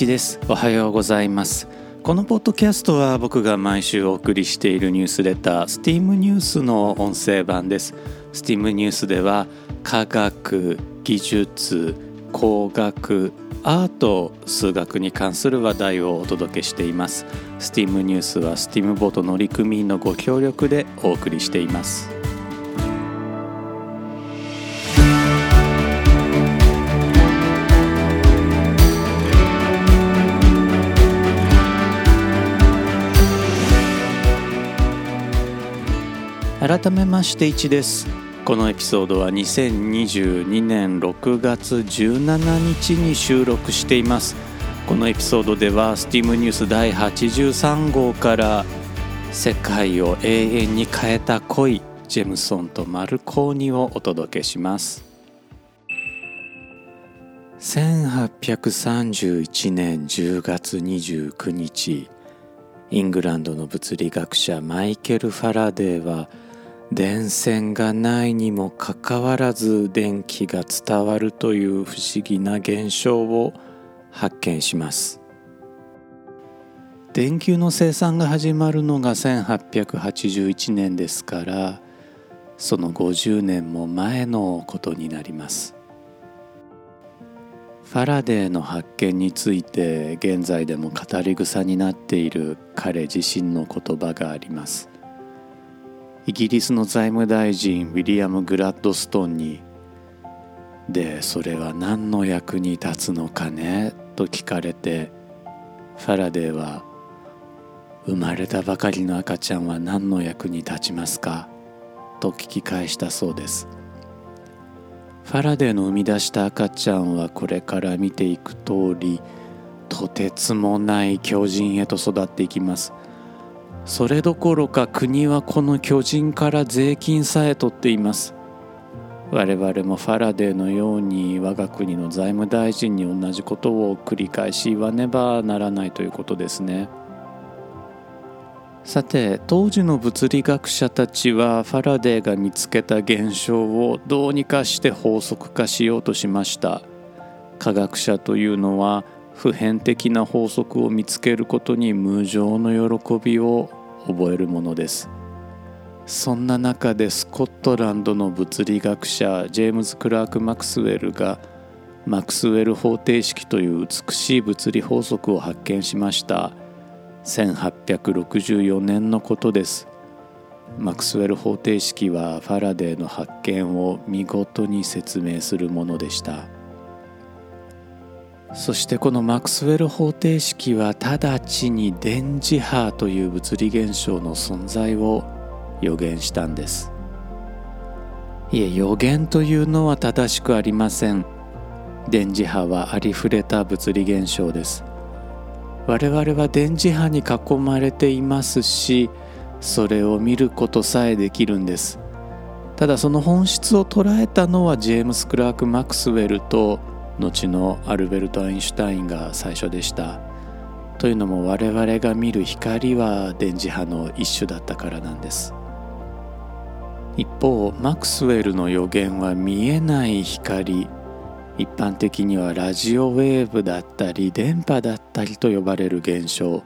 一ですおはようございますこのポッドキャストは僕が毎週お送りしているニュースレター STEAM ニュースの音声版です STEAM ニュースでは科学技術工学アート数学に関する話題をお届けしています STEAM ニュースは STEAM ボート乗組員のご協力でお送りしています改めまして1です。このエピソードは2022年6月17日に収録しています。このエピソードでは STEAM ニュース第83号から世界を永遠に変えた恋ジェムソンとマルコーニをお届けします。1831年10月29日イングランドの物理学者マイケル・ファラデーは電線がないにもかかわらず電気が伝わるという不思議な現象を発見します。電球の生産が始まるのが1881年ですからその50年も前のことになります。ファラデーの発見について現在でも語り草になっている彼自身の言葉があります。イギリスの財務大臣ウィリアム・グラッドストンに「でそれは何の役に立つのかね?」と聞かれてファラデーは「生まれたばかりの赤ちゃんは何の役に立ちますか?」と聞き返したそうですファラデーの生み出した赤ちゃんはこれから見ていく通りとてつもない巨人へと育っていきますそれどころか国はこの巨人から税金さえ取っています。我々もファラデーのように我が国の財務大臣に同じことを繰り返し言わねばならないということですね。さて当時の物理学者たちはファラデーが見つけた現象をどうにかして法則化しようとしました。科学者というのは普遍的な法則を見つけることに無常の喜びを覚えるものです。そんな中でスコットランドの物理学者ジェームズ・クラーク・マクスウェルがマクスウェル方程式という美しい物理法則を発見しました。1864年のことです。マクスウェル方程式はファラデーの発見を見事に説明するものでした。そしてこのマクスウェル方程式は直ちに電磁波という物理現象の存在を予言したんです。いえ予言というのは正しくありません。電磁波はありふれた物理現象です。我々は電磁波に囲まれていますしそれを見ることさえできるんです。ただその本質を捉えたのはジェームス・クラーク・マクスウェルと後のアルベルト・アインシュタインが最初でした。というのも我々が見る光は電磁波の一種だったからなんです。一方マクスウェルの予言は見えない光。一般的にはラジオウェーブだったり電波だったりと呼ばれる現象。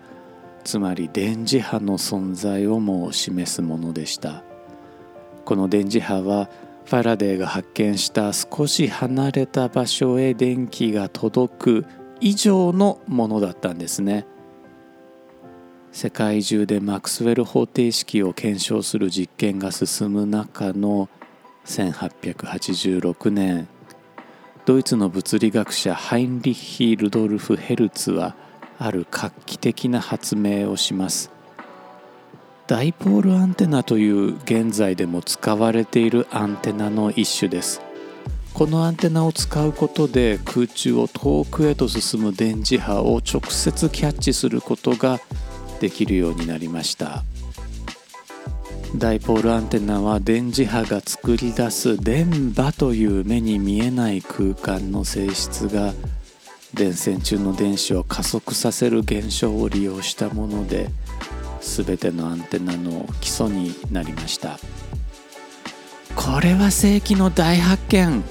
つまり電磁波の存在をも示すものでした。この電磁波はファラデーが発見した少し離れた場所へ電気が届く以上のものだったんですね。世界中でマクスウェル方程式を検証する実験が進む中の1886年ドイツの物理学者ハインリッヒ・ルドルフ・ヘルツはある画期的な発明をします。ダイポールアンテナという現在でも使われているアンテナの一種です。このアンテナを使うことで空中を遠くへと進む電磁波を直接キャッチすることができるようになりました。ダイポールアンテナは電磁波が作り出す電波という目に見えない空間の性質が電線中の電子を加速させる現象を利用したもので全てのアンテナの基礎になりました。これは世紀の大発見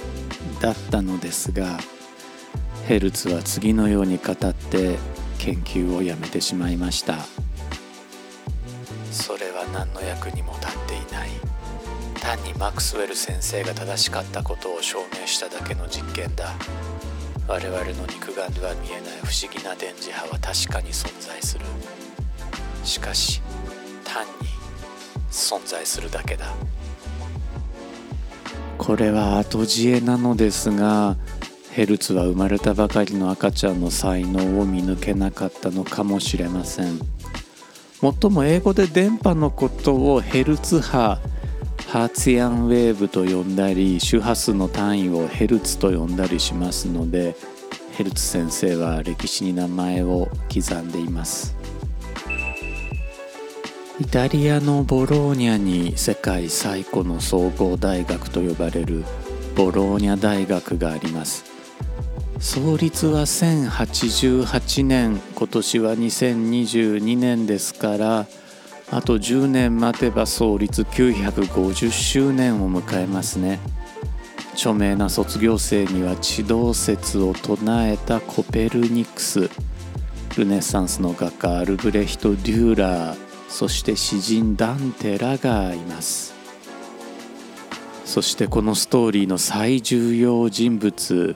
だったのですがヘルツは次のように語って研究をやめてしまいました。それは何の役にも立っていない。単にマクスウェル先生が正しかったことを証明しただけの実験だ。我々の肉眼では見えない不思議な電磁波は確かに存在する。しかし単に存在するだけだ。これは後知恵なのですがヘルツは生まれたばかりの赤ちゃんの才能を見抜けなかったのかもしれません。もっとも英語で電波のことをヘルツ波ハーツヤンウェーブと呼んだり周波数の単位をヘルツと呼んだりしますのでヘルツ先生は歴史に名前を刻んでいます。イタリアのボローニャに世界最古の総合大学と呼ばれるボローニャ大学があります。創立は1088年今年は2022年ですからあと10年待てば創立950周年を迎えますね。著名な卒業生には地動説を唱えたコペルニクスルネサンスの画家アルブレヒト・デューラー。そして詩人ダンテらがいます。そしてこのストーリーの最重要人物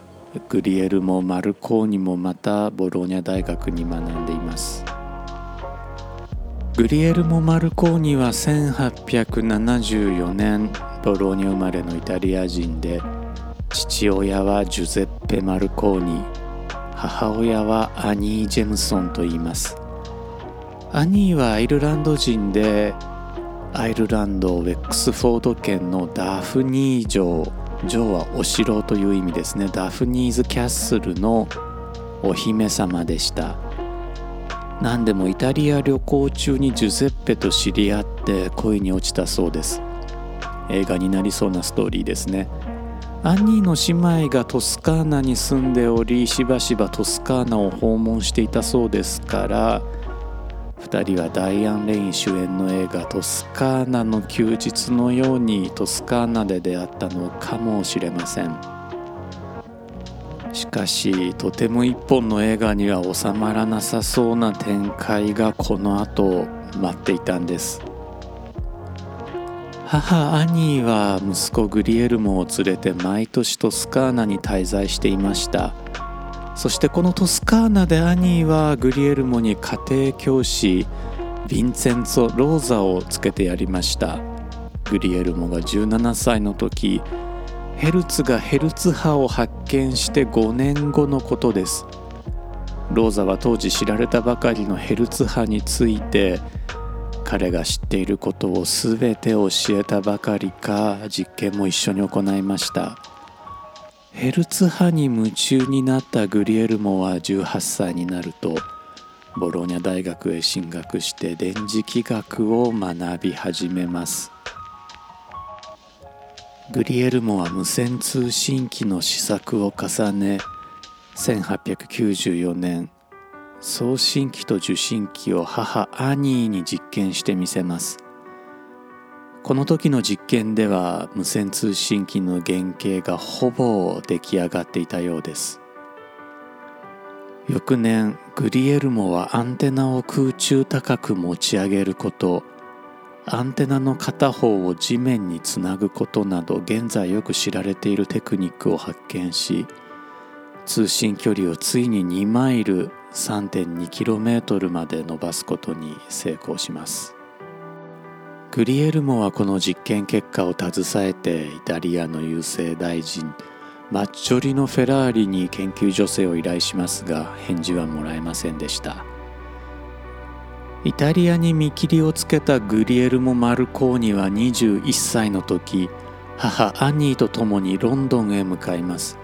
グリエルもマルコーニもまたボローニャ大学に学んでいます。グリエルモ・マルコーニは1874年ボローニャ生まれのイタリア人で父親はジュゼッペ・マルコーニ母親はアニー・ジェムソンと言います。アニーはアイルランド人でアイルランドウェックスフォード県のダフニー城城はお城という意味ですね。ダフニーズキャッスルのお姫様でした。何でもイタリア旅行中にジュゼッペと知り合って恋に落ちたそうです。映画になりそうなストーリーですね。アニーの姉妹がトスカーナに住んでおりしばしばトスカーナを訪問していたそうですから2人はダイアン・レイン主演の映画「トスカーナの休日」のようにトスカーナで出会ったのかもしれません。しかしとても一本の映画には収まらなさそうな展開がこの後待っていたんです。母アニーは息子グリエルモを連れて毎年トスカーナに滞在していました。そしてこのトスカーナでアニーはグリエルモに家庭教師ヴィンセンツォ・ローザをつけてやりました。グリエルモが17歳の時ヘルツがヘルツ波を発見して5年後のことです。ローザは当時知られたばかりのヘルツ波について彼が知っていることを全て教えたばかりか実験も一緒に行いました。ヘルツ波に夢中になったグリエルモは18歳になるとボローニャ大学へ進学して電磁気学を学び始めます。グリエルモは無線通信機の試作を重ね1894年送信機と受信機を母アニーに実験してみせます。この時の実験では無線通信機の原型がほぼ出来上がっていたようです。翌年グリエルモはアンテナを空中高く持ち上げることアンテナの片方を地面につなぐことなど現在よく知られているテクニックを発見し通信距離をついに2マイル 3.2km まで伸ばすことに成功します。グリエルモはこの実験結果を携えてイタリアの郵政大臣マッチョリノ・フェラーリに研究助成を依頼しますが返事はもらえませんでした。イタリアに見切りをつけたグリエルモ・マルコーニは21歳の時母アニーと共にロンドンへ向かいます。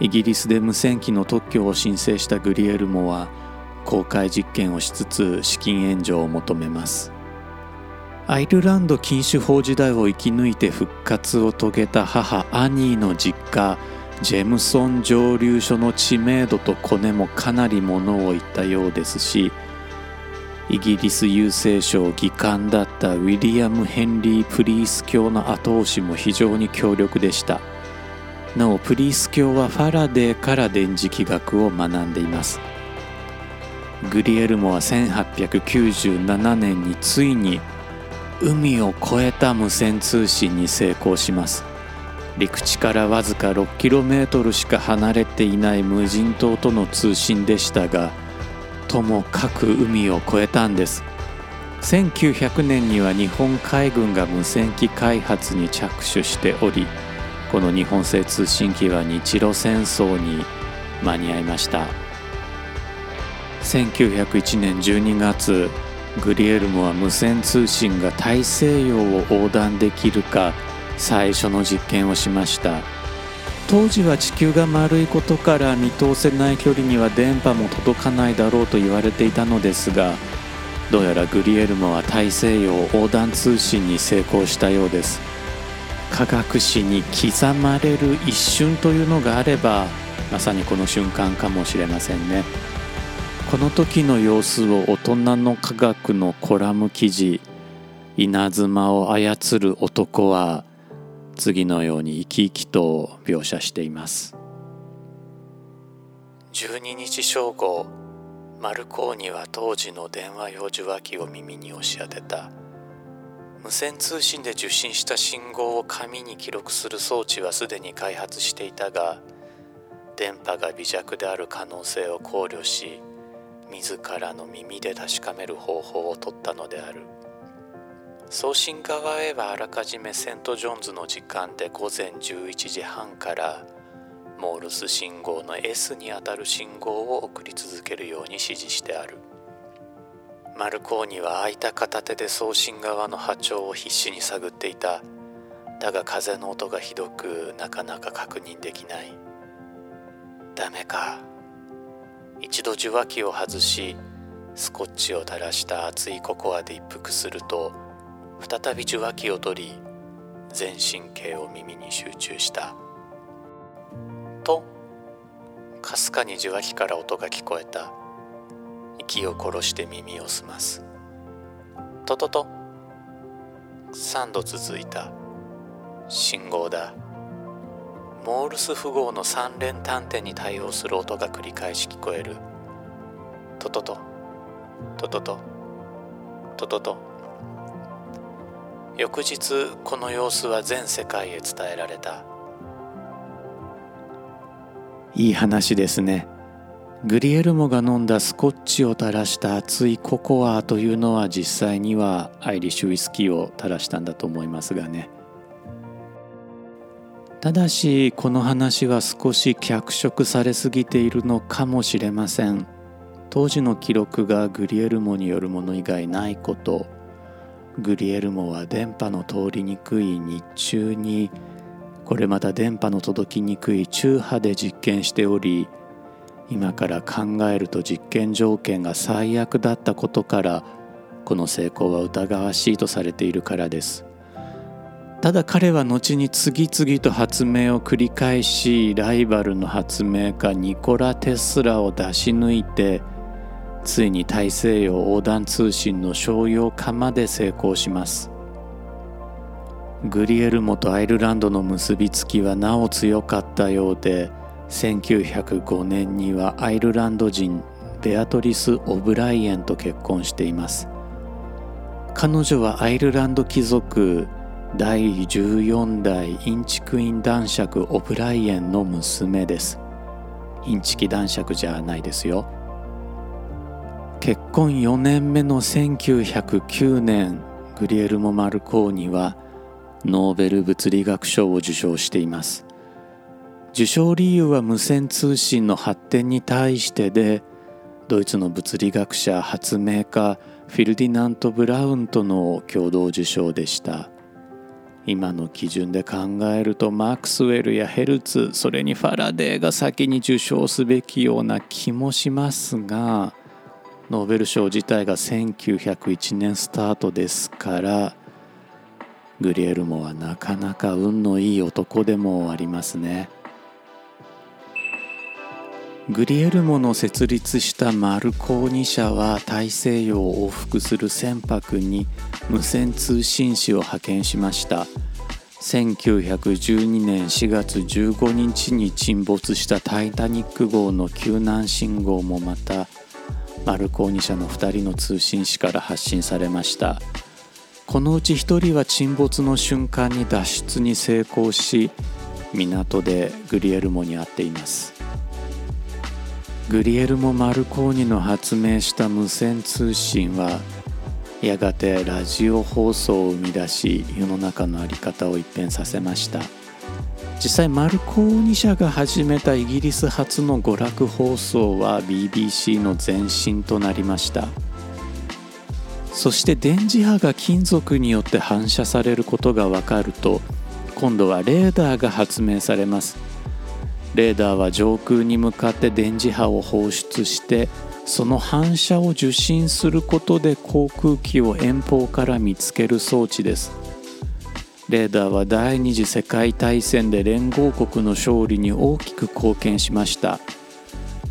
イギリスで無線機の特許を申請したグリエルモは公開実験をしつつ資金援助を求めます。アイルランド禁酒法時代を生き抜いて復活を遂げた母アニーの実家ジェムソン蒸留所の知名度とコネもかなりものを言ったようですしイギリス郵政省議官だったウィリアム・ヘンリー・プリース教の後押しも非常に強力でした。なおプリース教はファラデーから電磁気学を学んでいます。グリエルモは1897年についに海を越えた無線通信に成功します。陸地からわずか 6km しか離れていない無人島との通信でしたがともかく海を越えたんです。1900年には日本海軍が無線機開発に着手しておりこの日本製通信機は日露戦争に間に合いました。1901年12月グリエルモは無線通信が大西洋を横断できるか最初の実験をしました。当時は地球が丸いことから見通せない距離には電波も届かないだろうと言われていたのですがどうやらグリエルモは大西洋横断通信に成功したようです。科学史に刻まれる一瞬というのがあればまさにこの瞬間かもしれませんね。この時の様子を大人の科学のコラム記事稲妻を操る男は次のように生き生きと描写しています。12日正午マルコーニは当時の電話用受話器を耳に押し当てた。無線通信で受信した信号を紙に記録する装置はすでに開発していたが電波が微弱である可能性を考慮し自らの耳で確かめる方法を取ったのである。送信側へはあらかじめセント・ジョンズの時間で午前11時半からモールス信号の S にあたる信号を送り続けるように指示してある。マルコーニは空いた片手で送信側の波長を必死に探っていた。だが風の音がひどくなかなか確認できない。ダメか。一度受話器を外しスコッチを垂らした熱いココアで一服すると再び受話器を取り全神経を耳に集中した。とかすかに受話器から音が聞こえた。息を殺して耳を澄ます。ととと3度続いた。信号だ。モールス符号の三連単点に対応する音が繰り返し聞こえる。ととととととととと翌日この様子は全世界へ伝えられた。いい話ですね。グリエルモが飲んだスコッチを垂らした熱いココアというのは実際にはアイリッシュウイスキーを垂らしたんだと思いますがね。ただしこの話は少し脚色されすぎているのかもしれません。当時の記録がグリエルモによるもの以外ないこと。グリエルモは電波の通りにくい日中にこれまた電波の届きにくい中波で実験しており今から考えると実験条件が最悪だったことからこの成功は疑わしいとされているからです。ただ彼は後に次々と発明を繰り返しライバルの発明家ニコラ・テスラを出し抜いてついに大西洋横断通信の商用化まで成功します。グリエルモとアイルランドの結びつきはなお強かったようで1905年にはアイルランド人ベアトリス・オブライエンと結婚しています。彼女はアイルランド貴族第14代インチクイン男爵オブライエンの娘です。インチキ男爵じゃないですよ。結婚4年目の1909年グリエルモ・マルコーニはノーベル物理学賞を受賞しています。受賞理由は無線通信の発展に対してでドイツの物理学者発明家フィルディナント・ブラウンとの共同受賞でした。今の基準で考えるとマックスウェルやヘルツそれにファラデーが先に受賞すべきような気もしますがノーベル賞自体が1901年スタートですからグリエルモはなかなか運のいい男でもありますね。グリエルモの設立したマルコーニ社は大西洋を往復する船舶に無線通信士を派遣しました。1912年4月15日に沈没したタイタニック号の救難信号もまたマルコーニ社の2人の通信士から発信されました。このうち1人は沈没の瞬間に脱出に成功し港でグリエルモに会っています。グリエルモ・マルコーニの発明した無線通信はやがてラジオ放送を生み出し世の中の在り方を一変させました。実際マルコーニ社が始めたイギリス初の娯楽放送は BBC の前身となりました。そして電磁波が金属によって反射されることが分かると今度はレーダーが発明されます。レーダーは上空に向かって電磁波を放出してその反射を受信することで航空機を遠方から見つける装置です。レーダーは第二次世界大戦で連合国の勝利に大きく貢献しました。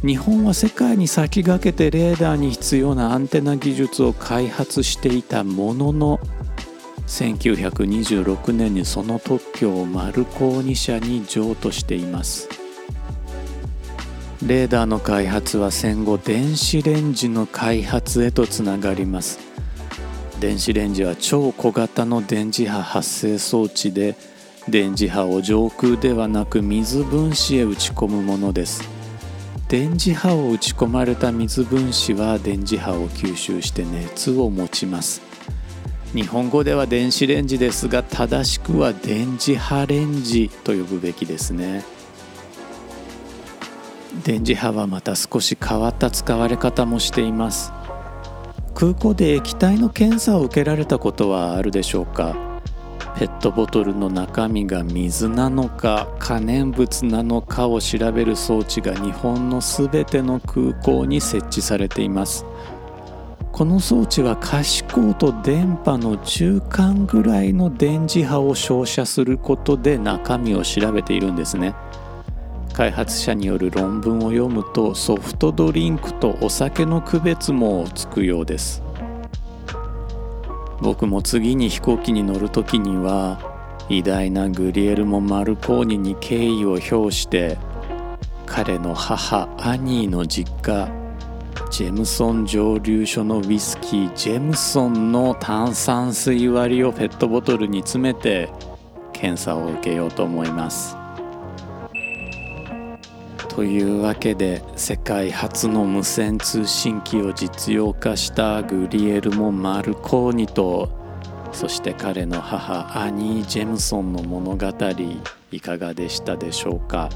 日本は世界に先駆けてレーダーに必要なアンテナ技術を開発していたものの1926年にその特許をマルコーニ社に譲渡しています。レーダーの開発は戦後電子レンジの開発へとつながります。電子レンジは超小型の電磁波発生装置で電磁波を上空ではなく水分子へ打ち込むものです。電磁波を打ち込まれた水分子は電磁波を吸収して熱を持ちます。日本語では電子レンジですが正しくは電磁波レンジと呼ぶべきですね。電磁波はまた少し変わった使われ方もしています。空港で液体の検査を受けられたことはあるでしょうか？ペットボトルの中身が水なのか可燃物なのかを調べる装置が日本のすべての空港に設置されています。この装置は可視光と電波の中間ぐらいの電磁波を照射することで中身を調べているんですね。開発者による論文を読むとソフトドリンクとお酒の区別もつくようです。僕も次に飛行機に乗る時には偉大なグリエルモ・マルコーニに敬意を表して彼の母アニーの実家ジェムソン蒸留所のウイスキージェムソンの炭酸水割りをペットボトルに詰めて検査を受けようと思います。というわけで世界初の無線通信機を実用化したグリエルモ・マルコーニとそして彼の母アニー・ジェムソンの物語いかがでしたでしょうか。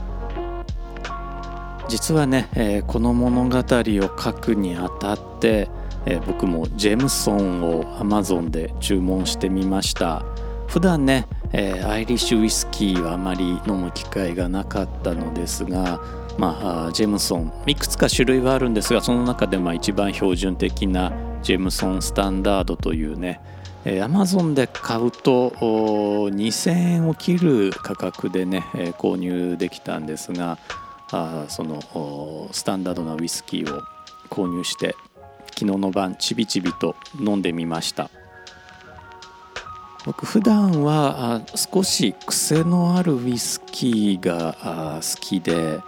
実はね、えー、この物語を書くにあたって、えー、僕もジェムソンを Amazon で注文してみました。普段ね、えー、アイリッシュウイスキーはあまり飲む機会がなかったのですがまあ、ジェムソン。いくつか種類はあるんですがその中でまあ一番標準的なジェムソンスタンダードというねえー、Amazon で買うと2000円を切る価格でね、購入できたんですがあそのスタンダードなウイスキーを購入して昨日の晩ちびちびと飲んでみました。僕普段は少し癖のあるウイスキーが好きで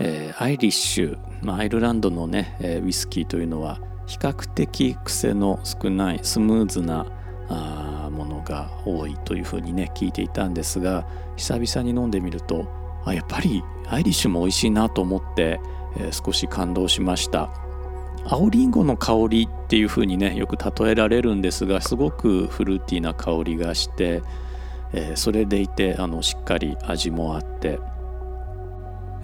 えー、アイリッシュ、まあ、アイルランドのね、えー、ウイスキーというのは比較的癖の少ないスムーズなあものが多いというふうにね聞いていたんですが久々に飲んでみるとあやっぱりアイリッシュも美味しいなと思って、えー、少し感動しました。青りんごの香りっていうふうにねよく例えられるんですがすごくフルーティーな香りがして、えー、それでいてあのしっかり味もあって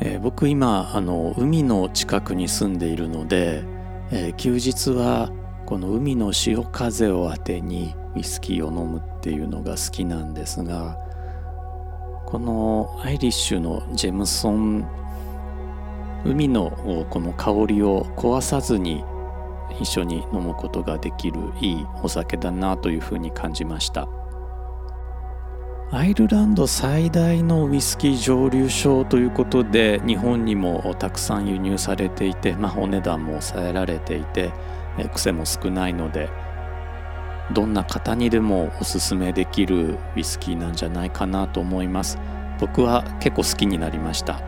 えー、僕今あの海の近くに住んでいるので、えー、休日はこの海の潮風を当てにウイスキーを飲むっていうのが好きなんですがこのアイリッシュのジェムソン海のこの香りを壊さずに一緒に飲むことができるいいお酒だなというふうに感じました。アイルランド最大のウイスキー蒸留所ということで日本にもたくさん輸入されていて、まあ、お値段も抑えられていて癖も少ないのでどんな方にでもおすすめできるウイスキーなんじゃないかなと思います。僕は結構好きになりました。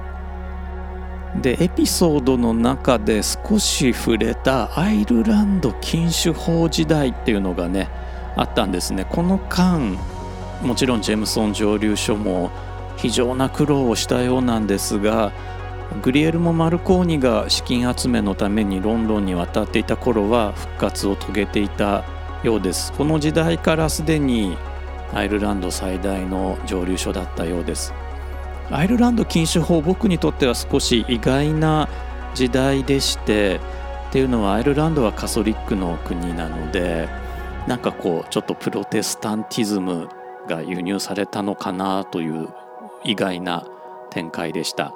でエピソードの中で少し触れたアイルランド禁酒法時代っていうのがねあったんですね。この間もちろんジェムソン蒸留所も非常な苦労をしたようなんですがグリエルモ・マルコーニが資金集めのためにロンドンに渡っていた頃は復活を遂げていたようです。この時代からすでにアイルランド最大の蒸留所だったようです。アイルランド禁酒法僕にとっては少し意外な時代でしてっていうのはアイルランドはカソリックの国なのでなんかこうちょっとプロテスタンティズムが輸入されたのかなという意外な展開でした。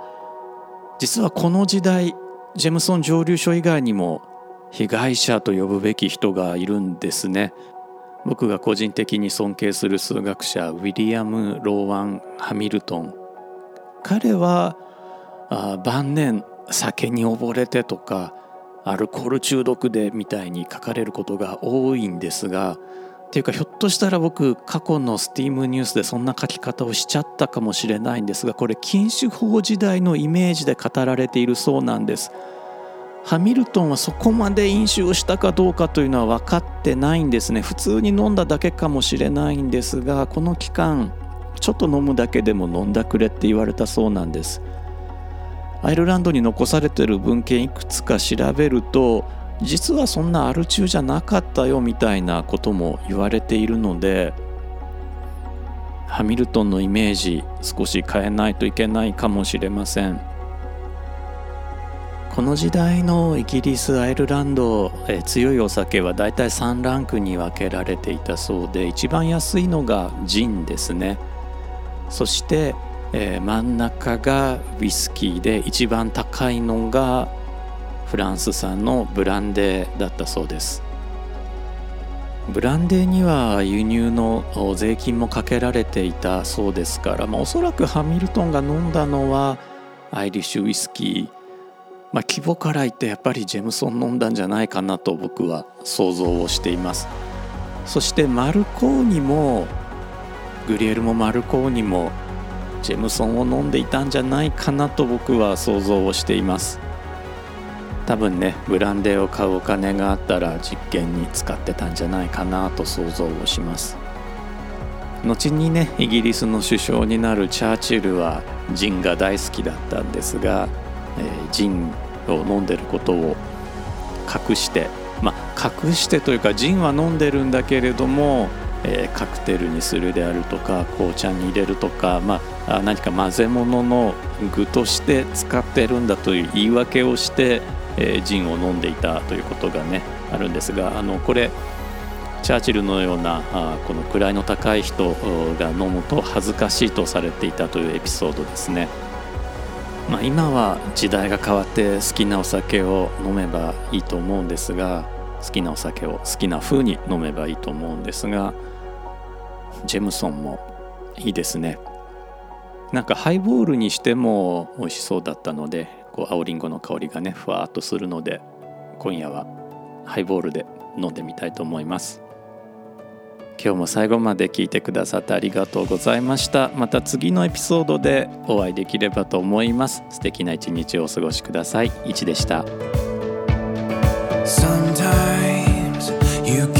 実はこの時代ジェムソン蒸留所以外にも被害者と呼ぶべき人がいるんですね。僕が個人的に尊敬する数学者ウィリアム・ローワン・ハミルトン。彼はあ晩年酒に溺れてとかアルコール中毒でみたいに書かれることが多いんですがっていうかひょっとしたら僕過去のスティームニュースでそんな書き方をしちゃったかもしれないんですがこれ禁酒法時代のイメージで語られているそうなんです。ハミルトンはそこまで飲酒をしたかどうかというのは分かってないんですね。普通に飲んだだけかもしれないんですがこの期間ちょっと飲むだけでも飲んだくれって言われたそうなんです。アイルランドに残されてる文献いくつか調べると実はそんなアル中じゃなかったよみたいなことも言われているのでハミルトンのイメージ少し変えないといけないかもしれません。この時代のイギリスアイルランド、え強いお酒はだいたい3ランクに分けられていたそうで一番安いのがジンですね。そして、えー、真ん中がウイスキーで一番高いのがフランス産のブランデーだったそうです。ブランデーには輸入の税金もかけられていたそうですから、まあ、おそらくハミルトンが飲んだのはアイリッシュウイスキー、まあ、規模から言ってやっぱりジェムソン飲んだんじゃないかなと僕は想像をしています。そしてマルコーニもグリエルモ・マルコーニもジェムソンを飲んでいたんじゃないかなと僕は想像をしています。多分ねブランデーを買うお金があったら実験に使ってたんじゃないかなと想像をします。後にねイギリスの首相になるチャーチルはジンが大好きだったんですが、えー、ジンを飲んでることを隠してまあ隠してというかジンは飲んでるんだけれどもえー、カクテルにするであるとか紅茶に入れるとか、まあ、何か混ぜ物の具として使ってるんだという言い訳をして、えー、ジンを飲んでいたということがねあるんですがあのこれチャーチルのようなあこの位の高い人が飲むと恥ずかしいとされていたというエピソードですね。まあ、今は時代が変わって好きなお酒を飲めばいいと思うんですが好きなお酒を好きな風に飲めばいいと思うんですがジェムソンもいいですねなんかハイボールにしても美味しそうだったのでこう青りんごの香りがねふわっとするので今夜はハイボールで飲んでみたいと思います。今日も最後まで聞いてくださってありがとうございました。また次のエピソードでお会いできればと思います。素敵な一日をお過ごしください。いちでした。Sometimes you